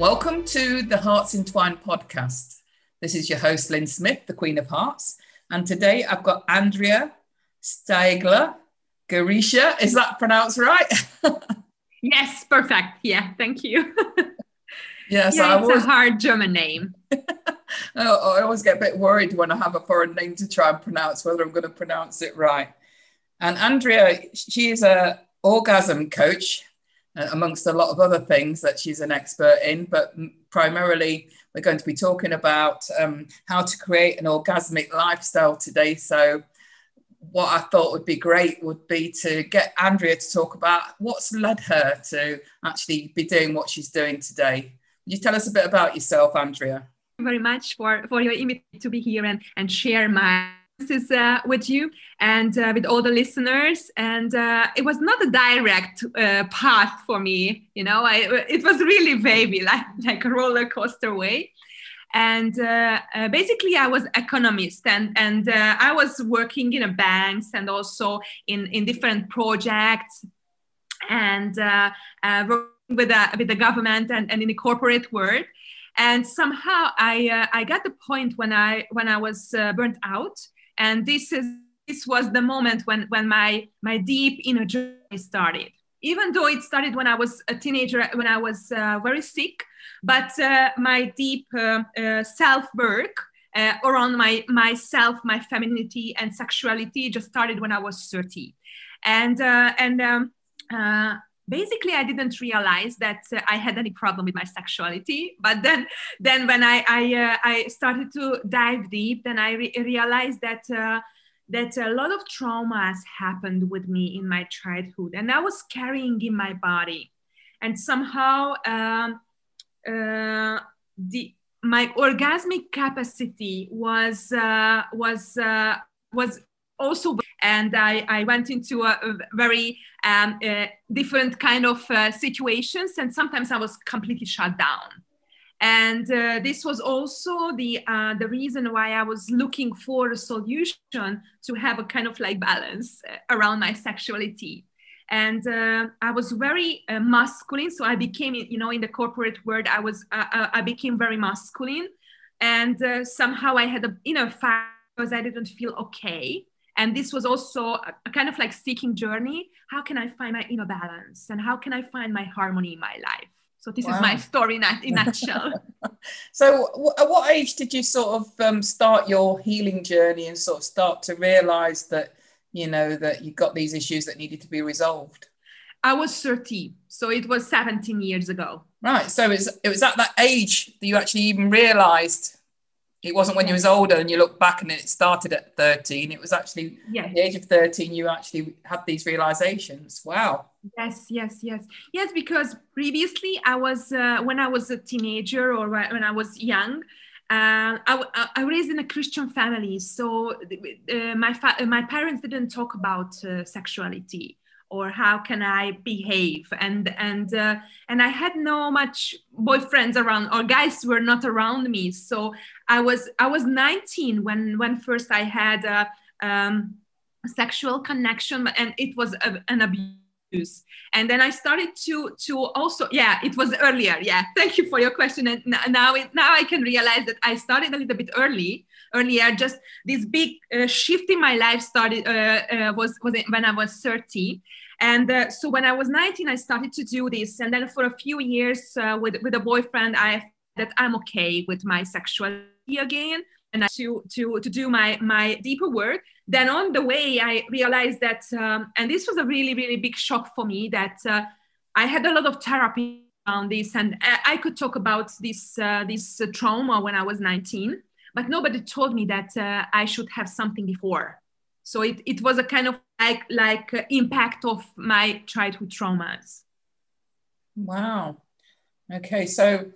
Welcome to the Hearts Entwined podcast. This is your host, Lynn Smith, the Queen of Hearts. And today I've got Andrea Steigler Garisha. Is that pronounced right? yes, perfect. Yeah, thank you. yes, yeah, it's always, a hard German name. Oh, I always get a bit worried when I have a foreign name to try and pronounce whether I'm going to pronounce it right. And Andrea, she is a orgasm coach amongst a lot of other things that she's an expert in. But primarily, we're going to be talking about um, how to create an orgasmic lifestyle today. So, what I thought would be great would be to get Andrea to talk about what's led her to actually be doing what she's doing today. Would you tell us a bit about yourself, Andrea? Thank you very much for, for your invitation to be here and, and share my is uh, with you and uh, with all the listeners. And uh, it was not a direct uh, path for me you know I, it was really wavy like, like a roller coaster way. And uh, uh, basically i was economist and, and i was working in banks and also in, in different projects. And with, the, with the government and, and in the corporate world. And somehow I, I got the point when I when I was burnt out and this is this was the moment when when my my deep inner journey started. Even though it started when i was a teenager when i was uh, very sick but uh, my deep uh, uh self work uh, around my myself my femininity and sexuality just started when i was 30 and uh, and um, basically i didn't realize that uh, i had any problem with my sexuality but then then when i i, uh, I started to dive deep then i re- realized that uh, that a lot of traumas happened with me in my childhood and i was carrying in my body. And somehow um, uh, the my orgasmic capacity was uh, was uh, was also and I, I went into a, a very um, uh, different kind of uh, situations and sometimes I was completely shut down. And uh, this was also the, uh, the reason why I was looking for a solution to have a kind of like balance uh, around my sexuality. And uh, I was very masculine. So I became, you know, in the corporate world, I was, I became very masculine. And somehow I had a inner fight because I didn't feel okay and this was also a, kind of like seeking journey. How can i find my inner balance? And how can i find my harmony in my life? So this wow. is my story in a, in nutshell. So w- at what age did you sort of um, start your healing journey and sort of start to realize that you know that you got these issues that needed to be resolved? I was 30 so it was 17 years ago. Right. So it was, it was at that age that you actually even realized it wasn't when you was older and you look back and it started at 13. It was actually yeah. at the age of 13 you actually had these realizations. Wow. Yes, yes, yes. Yes, because previously I was, uh, when I was a teenager or when I was young, uh, I, I raised in a Christian family. So uh, my, fa- my parents didn't talk about uh, sexuality or how can I behave? And and uh, and I had no much boyfriends around or guys were not around me. So I was I was 19 when when first I had a, um, sexual connection, and it was a, an abuse. And then I started to to also yeah it was earlier yeah thank you for your question and now it, now I can realize that I started a little bit early earlier just this big uh, shift in my life started uh, uh, was was when I was 30 and uh, so when I was 19, I started to do this. And then for a few years uh, with, with a boyfriend, I that I'm okay with my sexuality again and to, to, to do my, my deeper work. Then on the way, I realized that, um, and this was a really, really big shock for me, that uh, I had a lot of therapy on this. And I, could talk about this, uh, this uh, trauma when I was 19, but nobody told me that uh, I should have something before. So it, it was a kind of like like uh, impact of my childhood traumas. Wow. Okay, so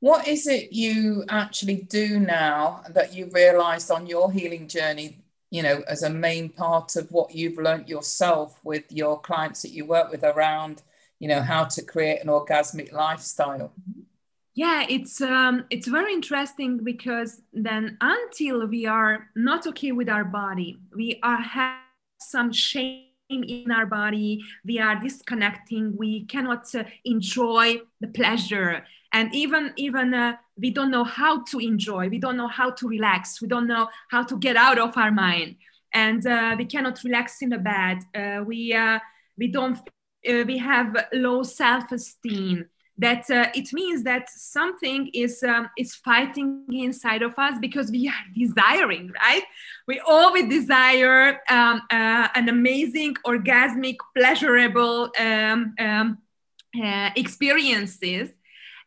what is it you actually do now that you realized on your healing journey, you know, as a main part of what you've learned yourself with your clients that you work with around, you know, how to create an orgasmic lifestyle? Yeah, it's um, it's very interesting because then until we are not okay with our body, we are have some shame in our body we are disconnecting we cannot uh, enjoy the pleasure. And even even uh, we don't know how to enjoy we don't know how to relax we don't know how to get out of our mind. And uh, we cannot relax in the bed uh, we uh, we don't uh, we have low self-esteem that uh, it means that something is um, is fighting inside of us because we are desiring right? We always desire um, uh, an amazing orgasmic pleasurable um, um uh, experiences.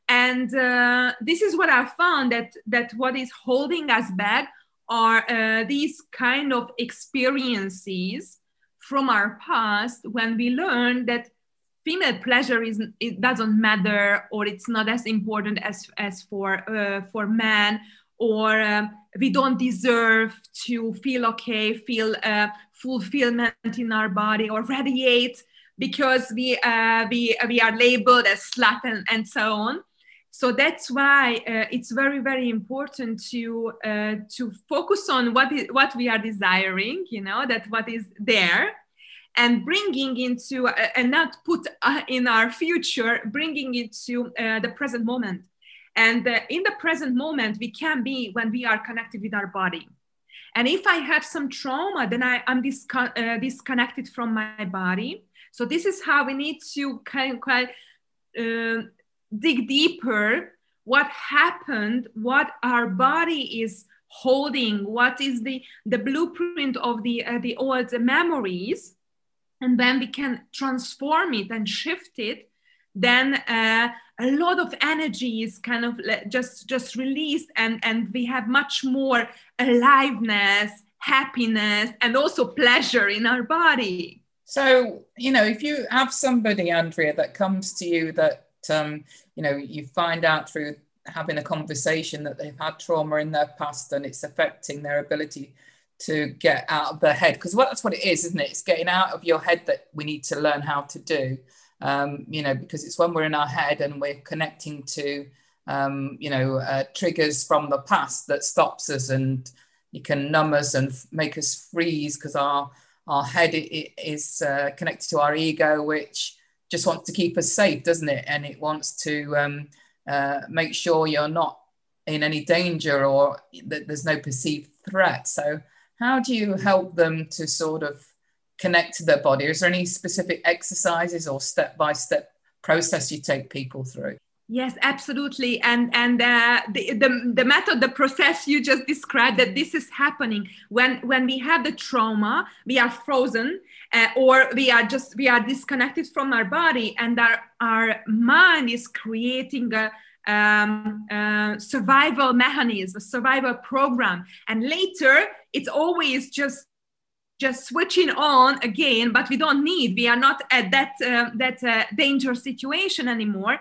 And uh, this is what i found that that what is holding us back are uh, these kind of experiences from our past when we learn that female pleasure is it doesn't matter or it's not as important as as for uh, for men or um, we don't deserve to feel okay feel uh, fulfillment in our body or radiate because we uh, we we are labeled as slut and, and so on. So that's why uh, it's very very important to uh, to focus on what is what we are desiring you know that what is there and bringing into uh, and not put uh, in our future bringing it to uh, the present moment. And uh, in the present moment we can be when we are connected with our body. And if i have some trauma then I, am disco- uh, disconnected from my body. So this is how we need to kind of uh, dig deeper. What happened what our body is holding what is the the blueprint of the the old memories and then we can transform it and shift it then uh, a lot of energy is kind of just just released and and we have much more aliveness happiness and also pleasure in our body. So you know if you have somebody andrea that comes to you that um, you know you find out through having a conversation that they've had trauma in their past and it's affecting their ability to get out of the head because what that's what it is isn't it? It's getting out of your head that we need to learn how to do um, you know because it's when we're in our head and we're connecting to um, you know uh, triggers from the past that stops us and you can numb us and f- make us freeze because our our head it, it is uh, connected to our ego which just wants to keep us safe doesn't it? And it wants to um, uh, make sure you're not in any danger or that there's no perceived threat. So how do you help them to sort of connect to their body? Is there any specific exercises or step by step process you take people through? Yes, absolutely, and and uh, the, the the method, the process you just described, that this is happening when when we have the trauma, we are frozen, uh, or we are just we are disconnected from our body, and our our mind is creating a um, uh, survival mechanism, a survival program, and later it's always just just switching on again but we don't need we are not at that uh, that uh, danger situation anymore.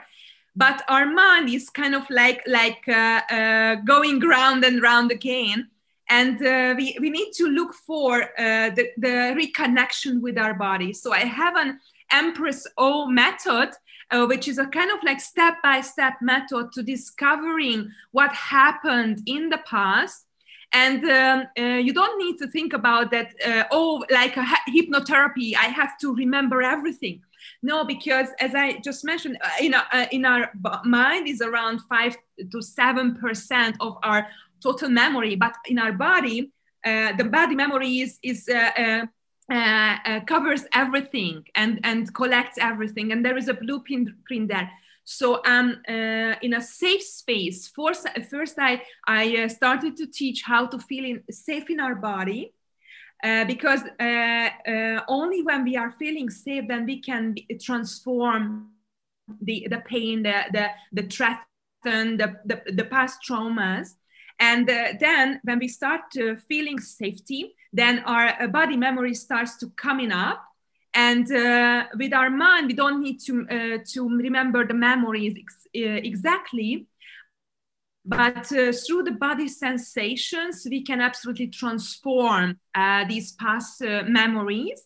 But our mind is kind of like like uh, uh going round and round again. And uh, we, we need to look for uh, the, the reconnection with our body. So i have an empress o method which is a kind of like step by step method to discovering what happened in the past. And um, uh, you don't need to think about that uh, oh like a hypnotherapy i have to remember everything. No because as i just mentioned uh, in, uh, in our mind is around 5 to 7 percent of our total memory but in our body uh, the body memory is, is uh, covers everything and, and collects everything and there is a blueprint there so I'm uh, in a safe space. First, first I, I uh, started to teach how to feel in, safe in our body. Uh, because uh, uh, only when we are feeling safe, then we can transform the, the pain, the, the, the threaten, the, the, the past traumas. And uh, then when we start feeling safety, then our body memory starts to coming up. And uh, with our mind we don't need to uh, to remember the memories ex- uh, exactly. But uh, through the body sensations we can absolutely transform uh, these past uh, memories.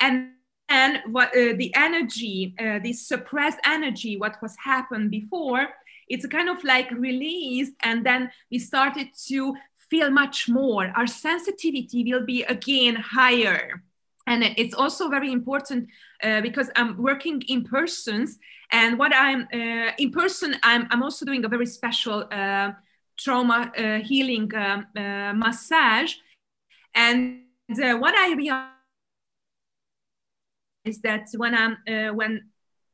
And and what the energy this suppressed energy what was happened before it's kind of like released and then we started to feel much more. Our sensitivity will be again higher. And it's also very important uh, because i'm working in persons and what i'm uh, in person I'm, I'm also doing a very special uh, trauma uh, healing um, massage. And what i realize is that when i'm when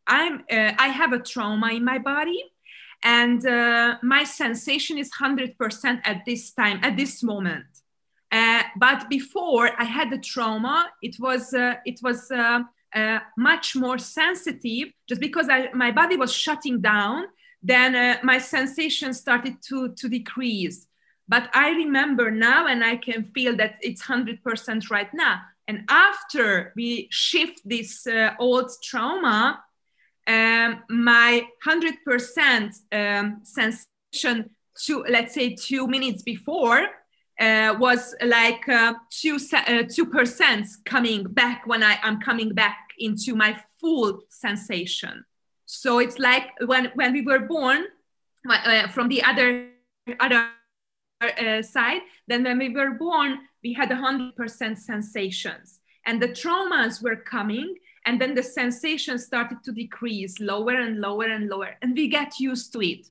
i'm i have a trauma in my body and my sensation is 100% at this time at this moment uh, but before I had the trauma, it was uh, it was uh, uh much more sensitive. Just because I, my body was shutting down, then uh, my sensation started to to decrease. But I remember now, and I can feel that it's hundred percent right now. And after we shift this uh, old trauma, um, my hundred percent um, sensation to let's say two minutes before uh, was like uh, two uh, two percent coming back when I am coming back into my full sensation. So it's like when when we were born uh, from the other other uh, side. Then when we were born, we had hundred percent sensations, and the traumas were coming. And then the sensation started to decrease lower and lower and lower, and we get used to it.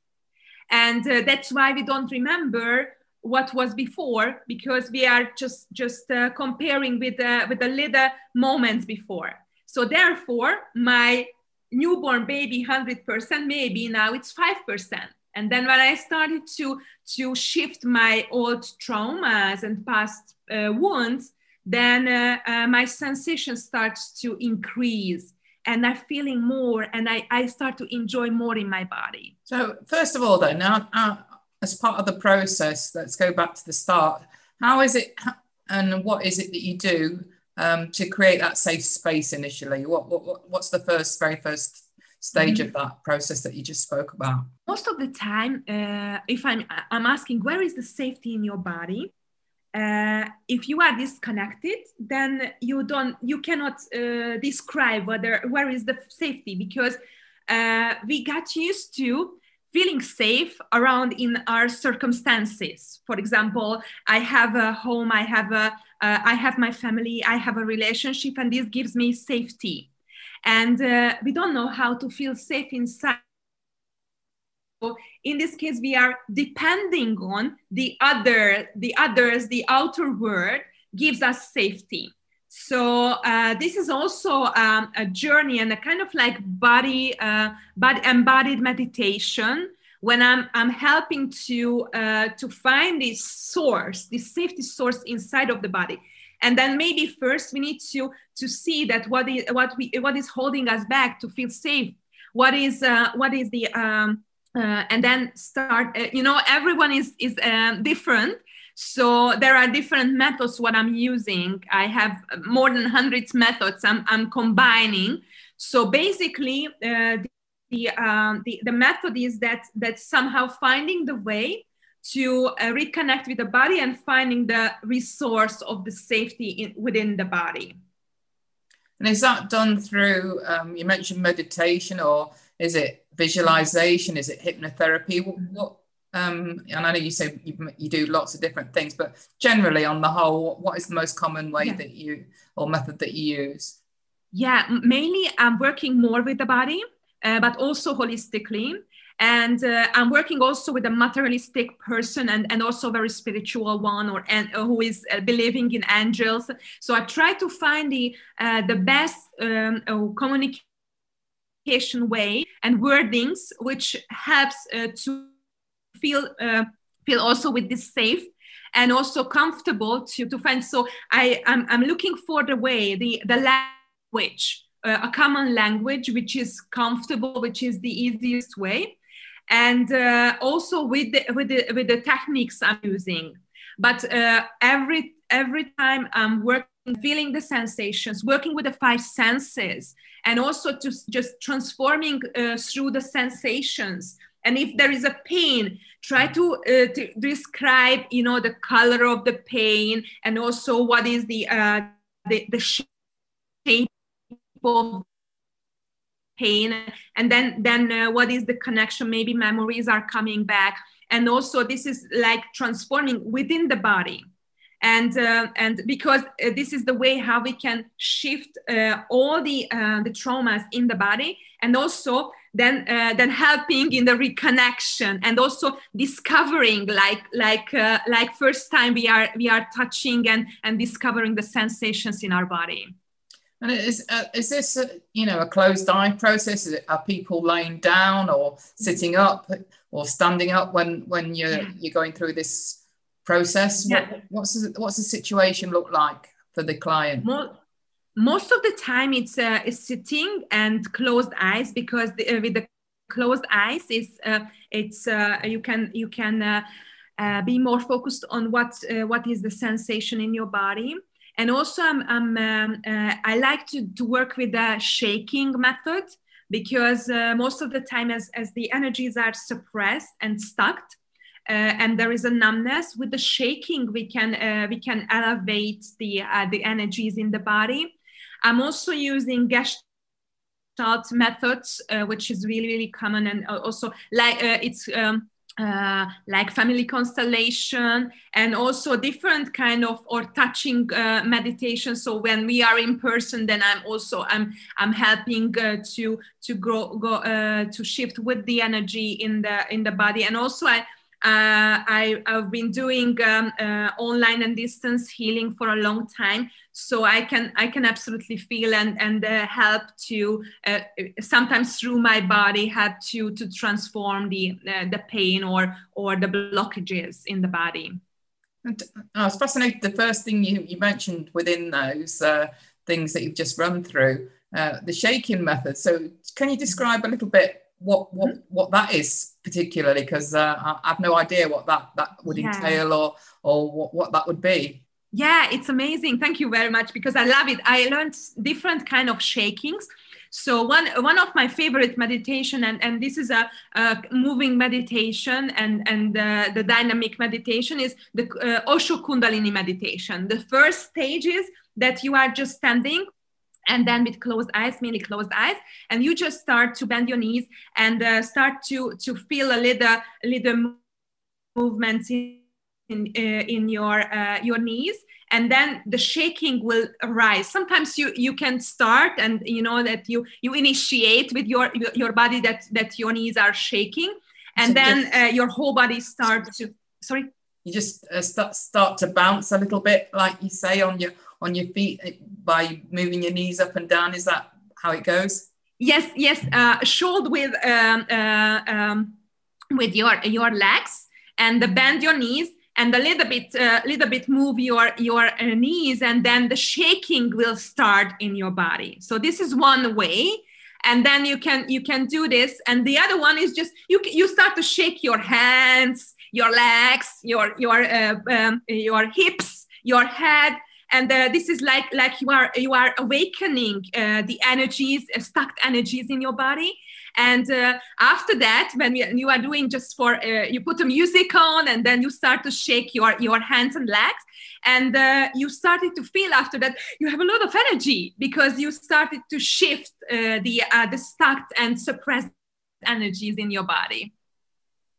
And uh, that's why we don't remember what was before because we are just just uh, comparing with uh, with the little moments before so therefore my newborn baby 100% maybe now it's 5% and then when i started to to shift my old traumas and past uh, wounds then uh, uh, my sensation starts to increase and i'm feeling more and I, I start to enjoy more in my body so first of all then now uh, as part of the process, let's go back to the start. How is it and what is it that you do um, to create that safe space initially? What, what, what's the first, very first stage mm-hmm. of that process that you just spoke about? Most of the time, uh, if I'm, I'm asking, where is the safety in your body? Uh, if you are disconnected, then you don't, you cannot uh, describe whether where is the safety because uh, we got used to feeling safe around in our circumstances. For example i have a home i have a uh, I have my family i have a relationship and this gives me safety. And uh, we don't know how to feel safe inside in this case we are depending on the other the others the outer world gives us safety so uh, this is also um, a journey and a kind of like body, uh, embodied meditation when I'm, I'm helping to, uh, to find this source, this safety source inside of the body. And then maybe first we need to, to see that what is, what, we, what is holding us back to feel safe. What is, uh, what is the, um, uh, and then start, uh, you know, everyone is, is um, different so there are different methods what I'm using. I have more than hundreds methods I'm, I'm combining. So basically, uh, the, um, the, the method is that that somehow finding the way to uh, reconnect with the body and finding the resource of the safety in, within the body. And is that done through, um, you mentioned meditation, or is it visualization? Is it hypnotherapy? What, what, um, and I know you say you, you, do lots of different things, but generally, on the whole, what is the most common way yeah. that you or method that you use? Yeah, mainly I'm working more with the body, uh, but also holistically. And uh, I'm working also with a materialistic person and, and also very spiritual one or and, who is uh, believing in angels. So I try to find the uh, the best um, uh, communication way and wordings which helps to feel uh, feel also with this safe and also comfortable to, to find. So i I'm, I'm looking for the way the the language uh, a common language which is comfortable which is the easiest way. And uh, also with the, with the with the techniques i'm using. But uh, every every time i'm working feeling the sensations, working with the five senses, and also to just transforming uh, through the sensations. And if there is a pain, try to, uh, to, describe, you know, the color of the pain and also what is the uh, the, the shape of pain, and then then uh, what is the connection? Maybe memories are coming back, and also this is like transforming within the body and uh, and because uh, this is the way how we can shift uh, all the uh, the traumas in the body and also then uh, then helping in the reconnection and also discovering like like uh, like first time we are we are touching and and discovering the sensations in our body and is is this a, you know a closed eye process? It, are people laying down or sitting up or standing up when when you're yeah. you're going through this process? Yeah. What, what's the, what's the situation look like for the client? More, most of the time, it's uh, sitting and closed eyes because the, uh, with the closed eyes, is uh, it's uh, you can you can uh, uh, be more focused on what what is the sensation in your body. And also, I'm, I'm um, I like to, to work with the shaking method because most of the time, as, as the energies are suppressed and stuck, and there is a numbness. With the shaking we can uh, we can elevate the uh, the energies in the body. I'm also using gestalt methods uh, which is really really common and also like uh, it's um, uh, like family constellation and also different kind of or touching uh, meditation. So when we are in person then i'm also i'm i'm helping uh, to to grow go to shift with the energy in the in the body. And also i uh, I, have been doing um, uh, online and distance healing for a long time, so I can I can absolutely feel and and uh, help to uh, sometimes through my body help to to transform the uh, the pain or or the blockages in the body. And I was fascinated. The first thing you, you mentioned within those uh, things that you've just run through, the shaking method. So can you describe a little bit what what mm-hmm. what that is particularly because uh, I, have no idea what that that would yeah. entail or or what, what that would be. Yeah it's amazing. Thank you very much because i love it. I learned different kind of shakings. So one one of my favorite meditation and and this is a, a moving meditation and and uh, the dynamic meditation is the uh, osho kundalini meditation. The first stage is that you are just standing and then with closed eyes mainly closed eyes and you just start to bend your knees and uh, start to to feel a little little movements in in, uh, in your uh, your knees and then the shaking will arise. Sometimes you you can start and you know that you you initiate with your your body that that your knees are shaking and so then just, uh, your whole body starts to sorry? You just uh, start start to bounce a little bit like you say on your on your feet eh, by moving your knees up and down? Is that how it goes? Yes, yes. Uh, shoulder with um, uh, um, with your your legs and bend your knees and a little bit uh, little bit move your your uh, knees and then the shaking will start in your body so this is one way and then you can you can do this and the other one is just you you start to shake your hands your legs your your uh, um, your hips your head and uh, this is like like you are you are awakening uh, the energies uh, stuck energies in your body. And uh, after that when you are doing just for uh, you put the music on and then you start to shake your your hands and legs. And uh, you started to feel after that you have a lot of energy because you started to shift the the stuck and suppressed energies in your body.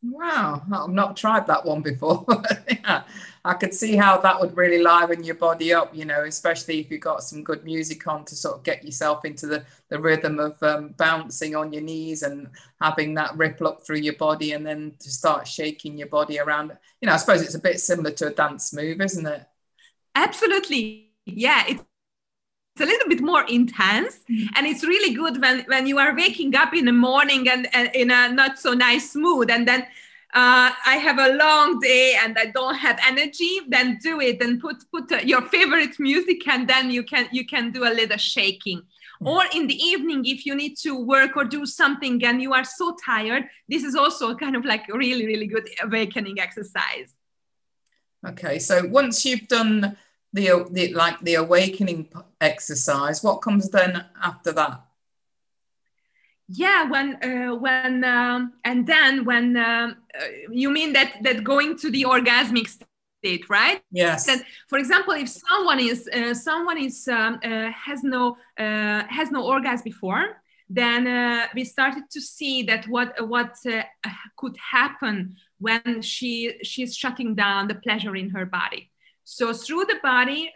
Wow, I've not tried that one before. yeah, I could see how that would really liven your body up, you know, especially if you've got some good music on to sort of get yourself into the, the rhythm of um, bouncing on your knees and having that ripple up through your body and then to start shaking your body around. You know, I suppose it's a bit similar to a dance move, isn't it? Absolutely. Yeah, it's it's a little bit more intense mm-hmm. and it's really good when when you are waking up in the morning and, and in a not so nice mood and then uh, I have a long day and I don't have energy, then do it and put put uh, your favorite music and then you can you can do a little shaking. Mm-hmm. Or in the evening, if you need to work or do something and you are so tired, this is also kind of like really really good awakening exercise. Okay, so once you've done the, the like the awakening exercise, what comes then after that? Yeah when uh, when um, and then when um, uh, you mean that that going to the orgasmic state right? Yes. And for example if someone is uh, someone is um, uh, has no uh, has no orgasm before then uh, we started to see that what what could happen when she she's shutting down the pleasure in her body so through the body,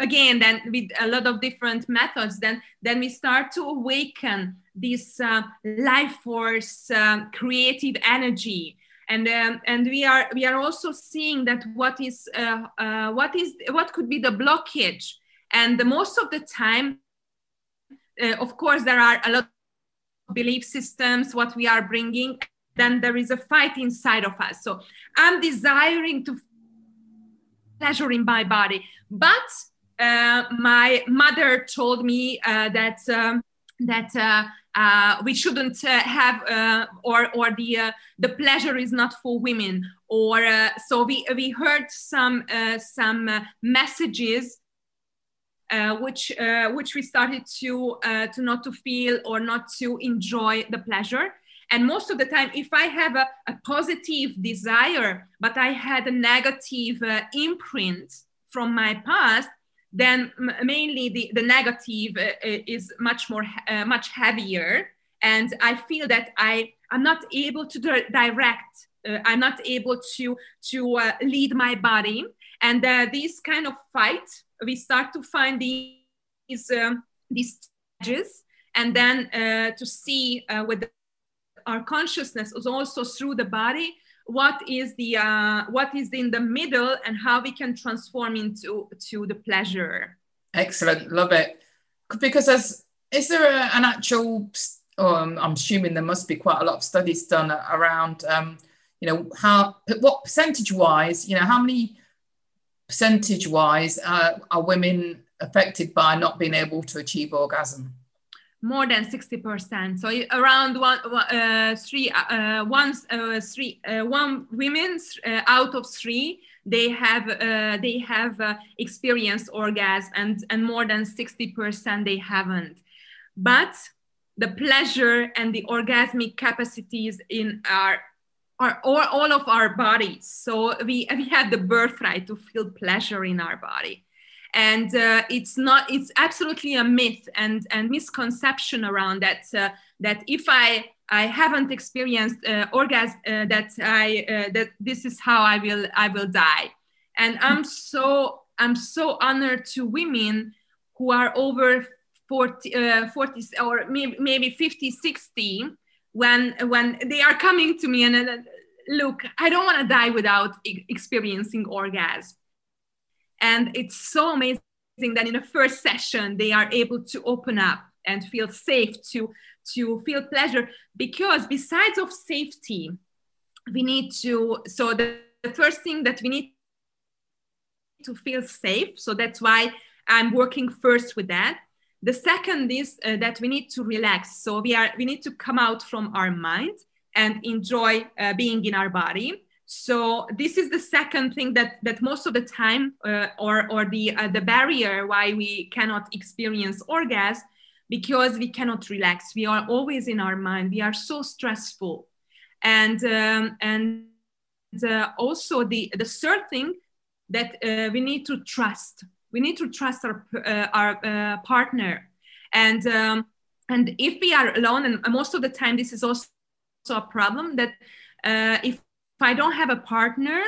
again, then with a lot of different methods, then then we start to awaken this uh, life force, um, creative energy, and um, and we are we are also seeing that what is uh, uh, what is what could be the blockage, and the most of the time, uh, of course, there are a lot of belief systems what we are bringing. Then there is a fight inside of us. So I'm desiring to pleasure in my body. But uh, my mother told me uh, that um, that uh, uh we shouldn't uh, have uh, or or the the pleasure is not for women. Or so we we heard some some messages. which which we started to to not to feel or not to enjoy the pleasure and most of the time, if I have a, a positive desire, but I had a negative uh, imprint from my past, then mainly the, the negative uh, uh, is much more, uh, much heavier. And I feel that I, I'm not able to direct, uh, I'm not able to, to uh, lead my body. And this kind of fight, we start to find these, um, these stages and then to see the our consciousness is also through the body what is the uh, what is in the middle and how we can transform into to the pleasure. Excellent. Love it. Because as is there a, an actual um, i'm assuming there must be quite a lot of studies done around um, you know how what percentage wise you know how many percentage wise uh, are women affected by not being able to achieve orgasm more than 60%. So around one, uh, three, uh, one, uh, three, uh, one women uh, out of three, they have, uh, they have experienced orgasm and, and more than 60% they haven't. But the pleasure and the orgasmic capacities in our are all, all of our bodies. So we, we have the birthright to feel pleasure in our body and uh, it's not it's absolutely a myth and and misconception around that uh, that if i i haven't experienced uh, orgasm uh, that i uh, that this is how i will i will die. And i'm so i'm so honored to women who are over 40 uh, 40 or maybe, maybe 50 60 when when they are coming to me and look i don't want to die without experiencing orgasm and it's so amazing that in the first session, they are able to open up and feel safe to, to feel pleasure. Because besides of safety, we need to, so the, the first thing that we need to feel safe. So that's why I'm working first with that. The second is uh, that we need to relax. So we are we need to come out from our mind and enjoy uh, being in our body so this is the second thing that that most of the time uh, or or the uh, the barrier why we cannot experience orgasm because we cannot relax. We are always in our mind. We are so stressful. And um, and uh, also the the third thing that uh, we need to trust. We need to trust our uh, our uh, partner. And um, and if we are alone and most of the time this is also a problem that if if I don't have a partner,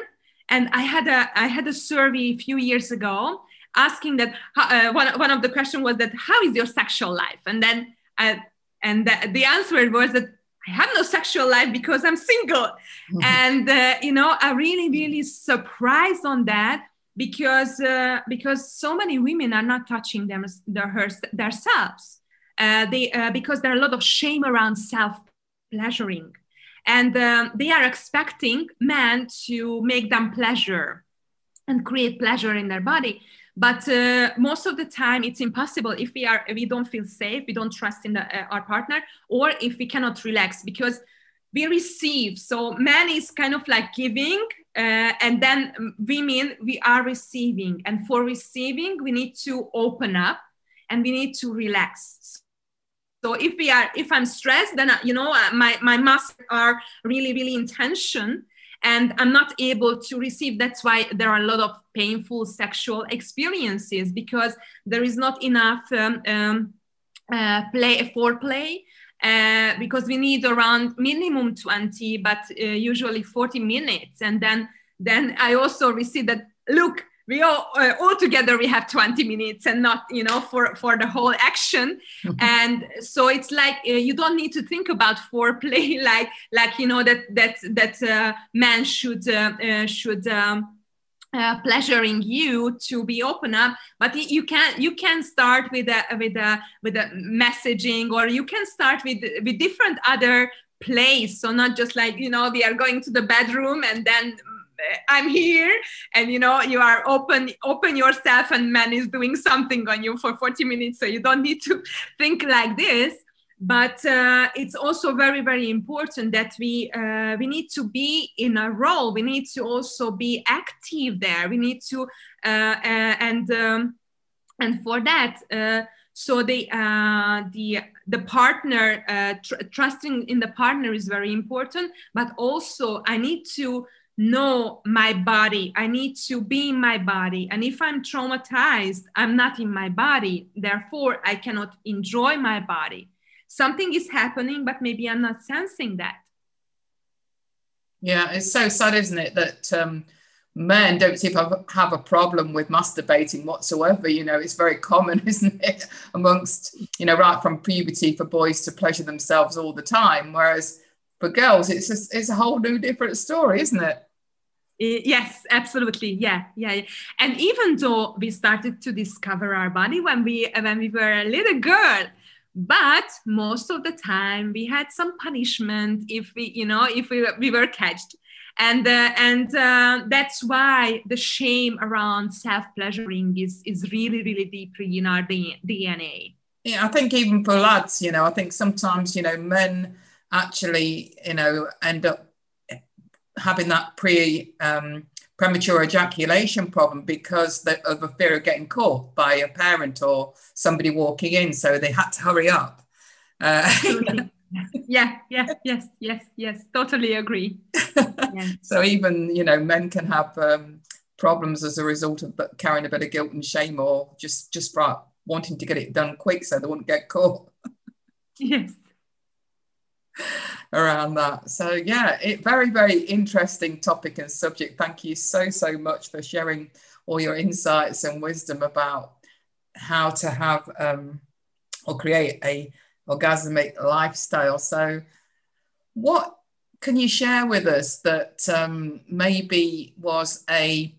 and I had a I had a survey a few years ago asking that uh, one, one of the question was that how is your sexual life? And then I, uh, and the, the answer was that I have no sexual life because I'm single. Mm-hmm. and uh, you know I really really surprised on that because uh, because so many women are not touching them their her, themselves. Uh, they uh, because there are a lot of shame around self pleasuring and um, they are expecting men to make them pleasure and create pleasure in their body. But uh, most of the time it's impossible if we are if we don't feel safe we don't trust in the, uh, our partner or if we cannot relax because we receive. So man is kind of like giving uh, and then women we are receiving. And for receiving we need to open up and we need to relax so if we are if i'm stressed then you know uh, my my muscles are really really in tension and i'm not able to receive. That's why there are a lot of painful sexual experiences because there is not enough um, um, uh, play foreplay uh, because we need around minimum 20 but uh, usually 40 minutes. And then then i also receive that look we all uh, all together we have 20 minutes and not you know for for the whole action. And so it's like uh, you don't need to think about foreplay like like you know that that that uh, man should uh, uh, should um, uh, pleasuring you to be open up. But you can you can start with a with a with a messaging or you can start with with different other plays. So not just like you know we are going to the bedroom and then I'm here and you know you are open open yourself and man is doing something on you for 40 minutes so you don't need to think like this. But uh, it's also very very important that we uh, we need to be in a role. We need to also be active there. We need to uh, uh and um, and for that uh, so the uh, the the partner tr- trusting in the partner is very important. But also i need to know my body. I need to be in my body. And if I'm traumatized, I'm not in my body. Therefore, I cannot enjoy my body. Something is happening, but maybe I'm not sensing that. Yeah, it's so sad, isn't it, that um, men don't seem to have a problem with masturbating whatsoever. You know, it's very common, isn't it, amongst, you know, right from puberty for boys to pleasure themselves all the time. Whereas for girls, it's a, it's a whole new different story, isn't it? Yes absolutely. Yeah yeah. Yeah. and even though we started to discover our body when we when we were a little girl but most of the time we had some punishment if we you know if we, we were catched. And uh, and uh, that's why the shame around self pleasuring is is really really deeply in our dna yeah i think even for lads you know i think sometimes you know men actually you know end up having that pre um, premature ejaculation problem because of a fear of getting caught by a parent or somebody walking in, so they had to hurry up. Uh, yeah, yeah, yes, yes, yes, totally agree. Yeah. so even you know, men can have um, problems as a result of carrying a bit of guilt and shame, or just just for wanting to get it done quick so they wouldn't get caught. yes around that. So yeah, it very very interesting topic and subject. Thank you so so much for sharing all your insights and wisdom about how to have um, or create a orgasmic lifestyle. So what can you share with us that um, maybe was a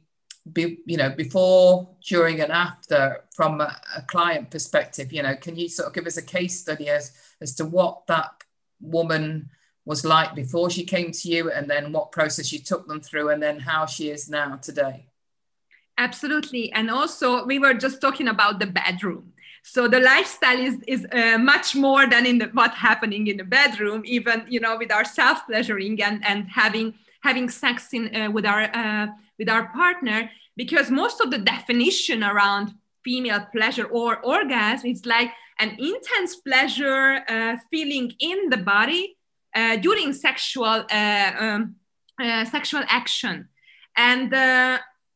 be, you know before during and after from a, a, client perspective you know can you sort of give us a case study as as to what that woman was like before she came to you and then what process you took them through and then how she is now today. Absolutely. And also we were just talking about the bedroom. So the lifestyle is is uh, much more than in the, what happening in the bedroom even you know with our self pleasuring and and having having sex in uh, with our uh, with our partner because most of the definition around female pleasure or orgasm is like an intense pleasure uh, feeling in the body during sexual uh, um, uh, sexual action, and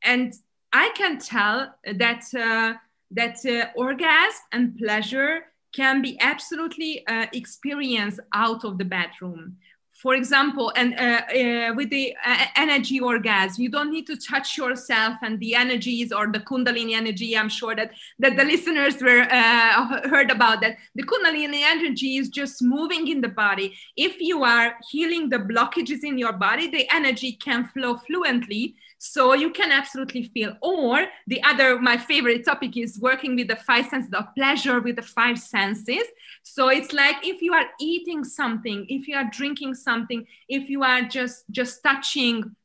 and I can tell that that orgasm and pleasure can be absolutely experienced out of the bedroom for example, and uh, uh, with the uh, energy orgasm, you don't need to touch yourself and the energies or the Kundalini energy. I'm sure that that the listeners were uh, heard about that. The Kundalini energy is just moving in the body. If you are healing the blockages in your body, the energy can flow fluently so you can absolutely feel. Or the other, my favorite topic is working with the five senses of pleasure with the five senses. So it's like if you are eating something, if you are drinking something, if you are just just touching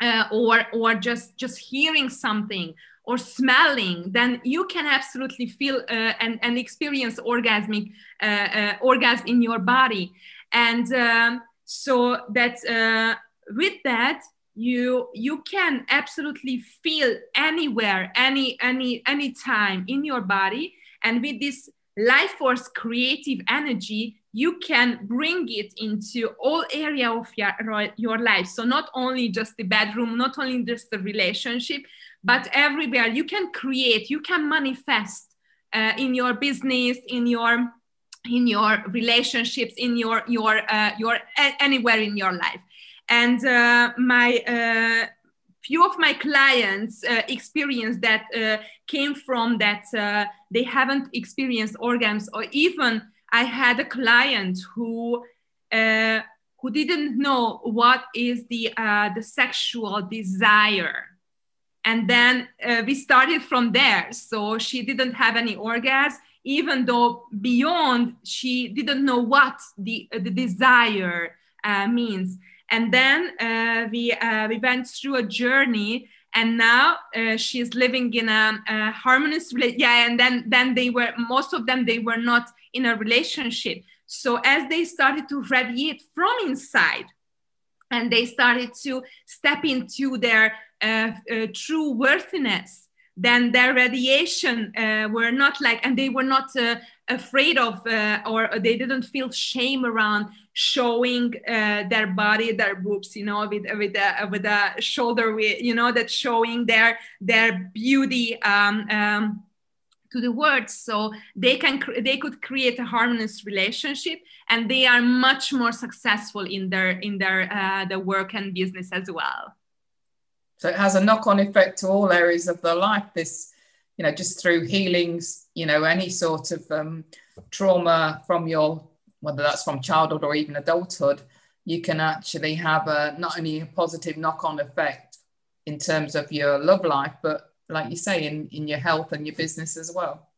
uh, or or just just hearing something or smelling, then you can absolutely feel uh, and, and experience orgasmic uh, uh orgasm in your body. And um, so that uh, with that, you you can absolutely feel anywhere any any any time in your body. And with this life force creative energy you can bring it into all area of your, your life. So not only just the bedroom not only just the relationship but everywhere. You can create you can manifest uh, in your business in your in your relationships in your your uh, your anywhere in your life and uh, my uh, few of my clients uh, experience that uh, came from that uh, they haven't experienced orgasms or even i had a client who uh, who didn't know what is the the sexual desire. And then we started from there. So she didn't have any orgasm even though beyond she didn't know what the, the desire means and then uh, we uh, we went through a journey and now uh, she's living in a, a harmonious yeah and then then they were most of them they were not in a relationship. So as they started to radiate from inside and they started to step into their uh, uh, true worthiness then their radiation uh, were not like and they were not uh, afraid of uh, or they didn't feel shame around showing uh, their body their boobs you know with with a, with a shoulder with you know that showing their their beauty um, um, to the world so they can they could create a harmonious relationship and they are much more successful in their in their uh, the work and business as well so it has a knock-on effect to all areas of their life. This, you know, just through healings, you know, any sort of um, trauma from your, whether that's from childhood or even adulthood, you can actually have a not only a positive knock-on effect in terms of your love life, but like you say, in, in your health and your business as well.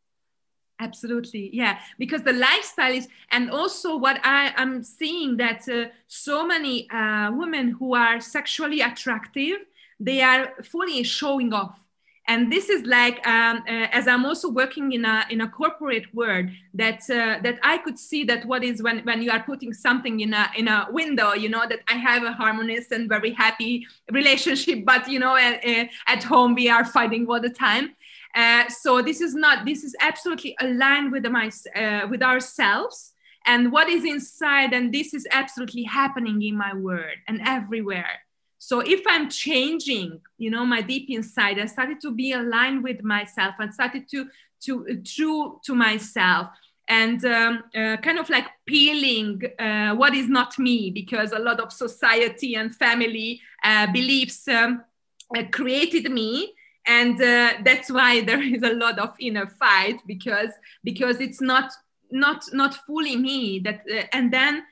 Absolutely yeah because the lifestyle is and also what i am seeing that uh, so many uh, women who are sexually attractive they are fully showing off and this is like um, uh, as i'm also working in a in a corporate world that uh, that i could see that what is when when you are putting something in a in a window you know that i have a harmonious and very happy relationship but you know at, at home we are fighting all the time. Uh, so this is not this is absolutely aligned with my uh, with ourselves. And what is inside and this is absolutely happening in my world and everywhere so if i'm changing you know my deep inside i started to be aligned with myself. And started to to true to myself and um, uh, kind of like peeling uh, what is not me because a lot of society and family uh, beliefs um, uh, created me. And uh, that's why there is a lot of inner fight because because it's not not not fully me that uh, and then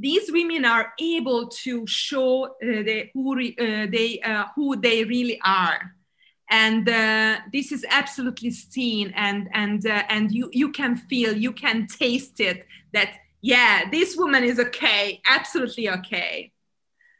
these women are able to show uh, the, who, re, uh, they, uh, who they really are. And uh, this is absolutely seen, and, and, uh, and you, you can feel, you can taste it that, yeah, this woman is okay, absolutely okay.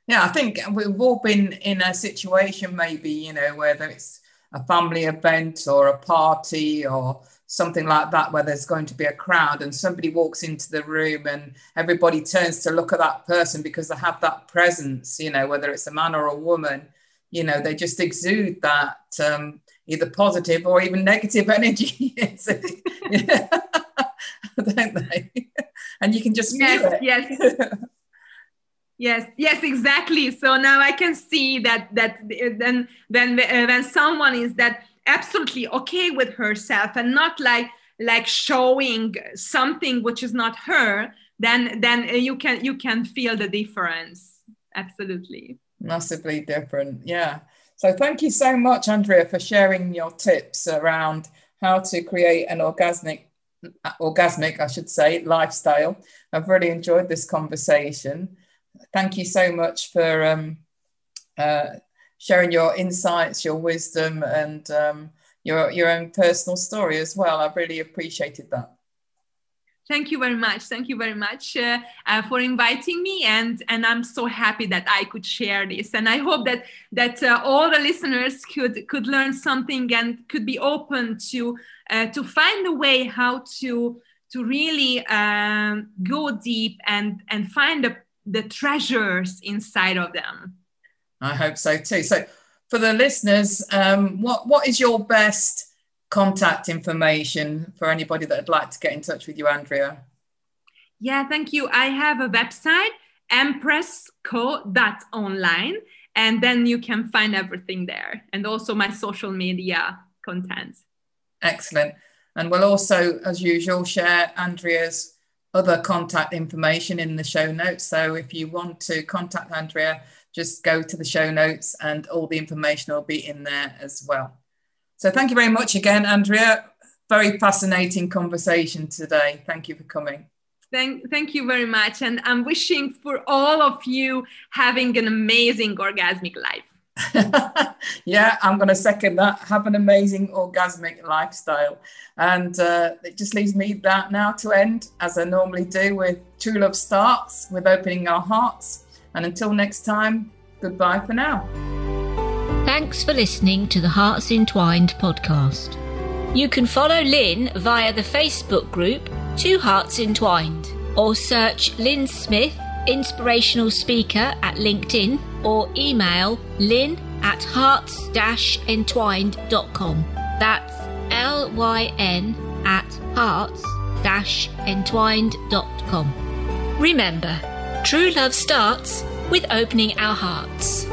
Yeah, I think we've all been in a situation, maybe, you know, whether it's a family event or a party or something like that where there's going to be a crowd and somebody walks into the room and everybody turns to look at that person because they have that presence you know whether it's a man or a woman you know they just exude that um, either positive or even negative energy. Don't they? And you can just yes yes. Yes yes exactly. So now i can see that that then when uh, when someone is that absolutely okay with herself and not like like showing something which is not her then then you can you can feel the difference. Absolutely. Massively different. Yeah. So thank you so much andrea for sharing your tips around how to create an orgasmic orgasmic i should say lifestyle. I've really enjoyed this conversation. Thank you so much for um, uh, sharing your insights, your wisdom, and um, your your own personal story as well. I really appreciated that. Thank you very much. Thank you very much uh, uh, for inviting me, and and I'm so happy that I could share this. And I hope that that uh, all the listeners could could learn something and could be open to uh, to find a way how to to really um, go deep and and find the the treasures inside of them. I hope so too. So, for the listeners, um, what what is your best contact information for anybody that'd like to get in touch with you, Andrea? Yeah, thank you. I have a website, empressco.online, and then you can find everything there, and also my social media content. Excellent. And we'll also, as usual, share Andrea's other contact information in the show notes. So if you want to contact Andrea, just go to the show notes and all the information will be in there as well. So thank you very much again, Andrea. Very fascinating conversation today. Thank you for coming. Thank, thank you very much. And I'm wishing for all of you having an amazing orgasmic life. yeah, I'm going to second that. Have an amazing orgasmic lifestyle. And uh, it just leaves me that now to end, as I normally do, with True Love Starts with opening our hearts. And until next time, goodbye for now. Thanks for listening to the Hearts Entwined podcast. You can follow Lynn via the Facebook group Two Hearts Entwined or search Lynn Smith, inspirational speaker at LinkedIn or email lynn at hearts-entwined.com. That's L Y N at hearts-entwined.com. Remember, true love starts with opening our hearts.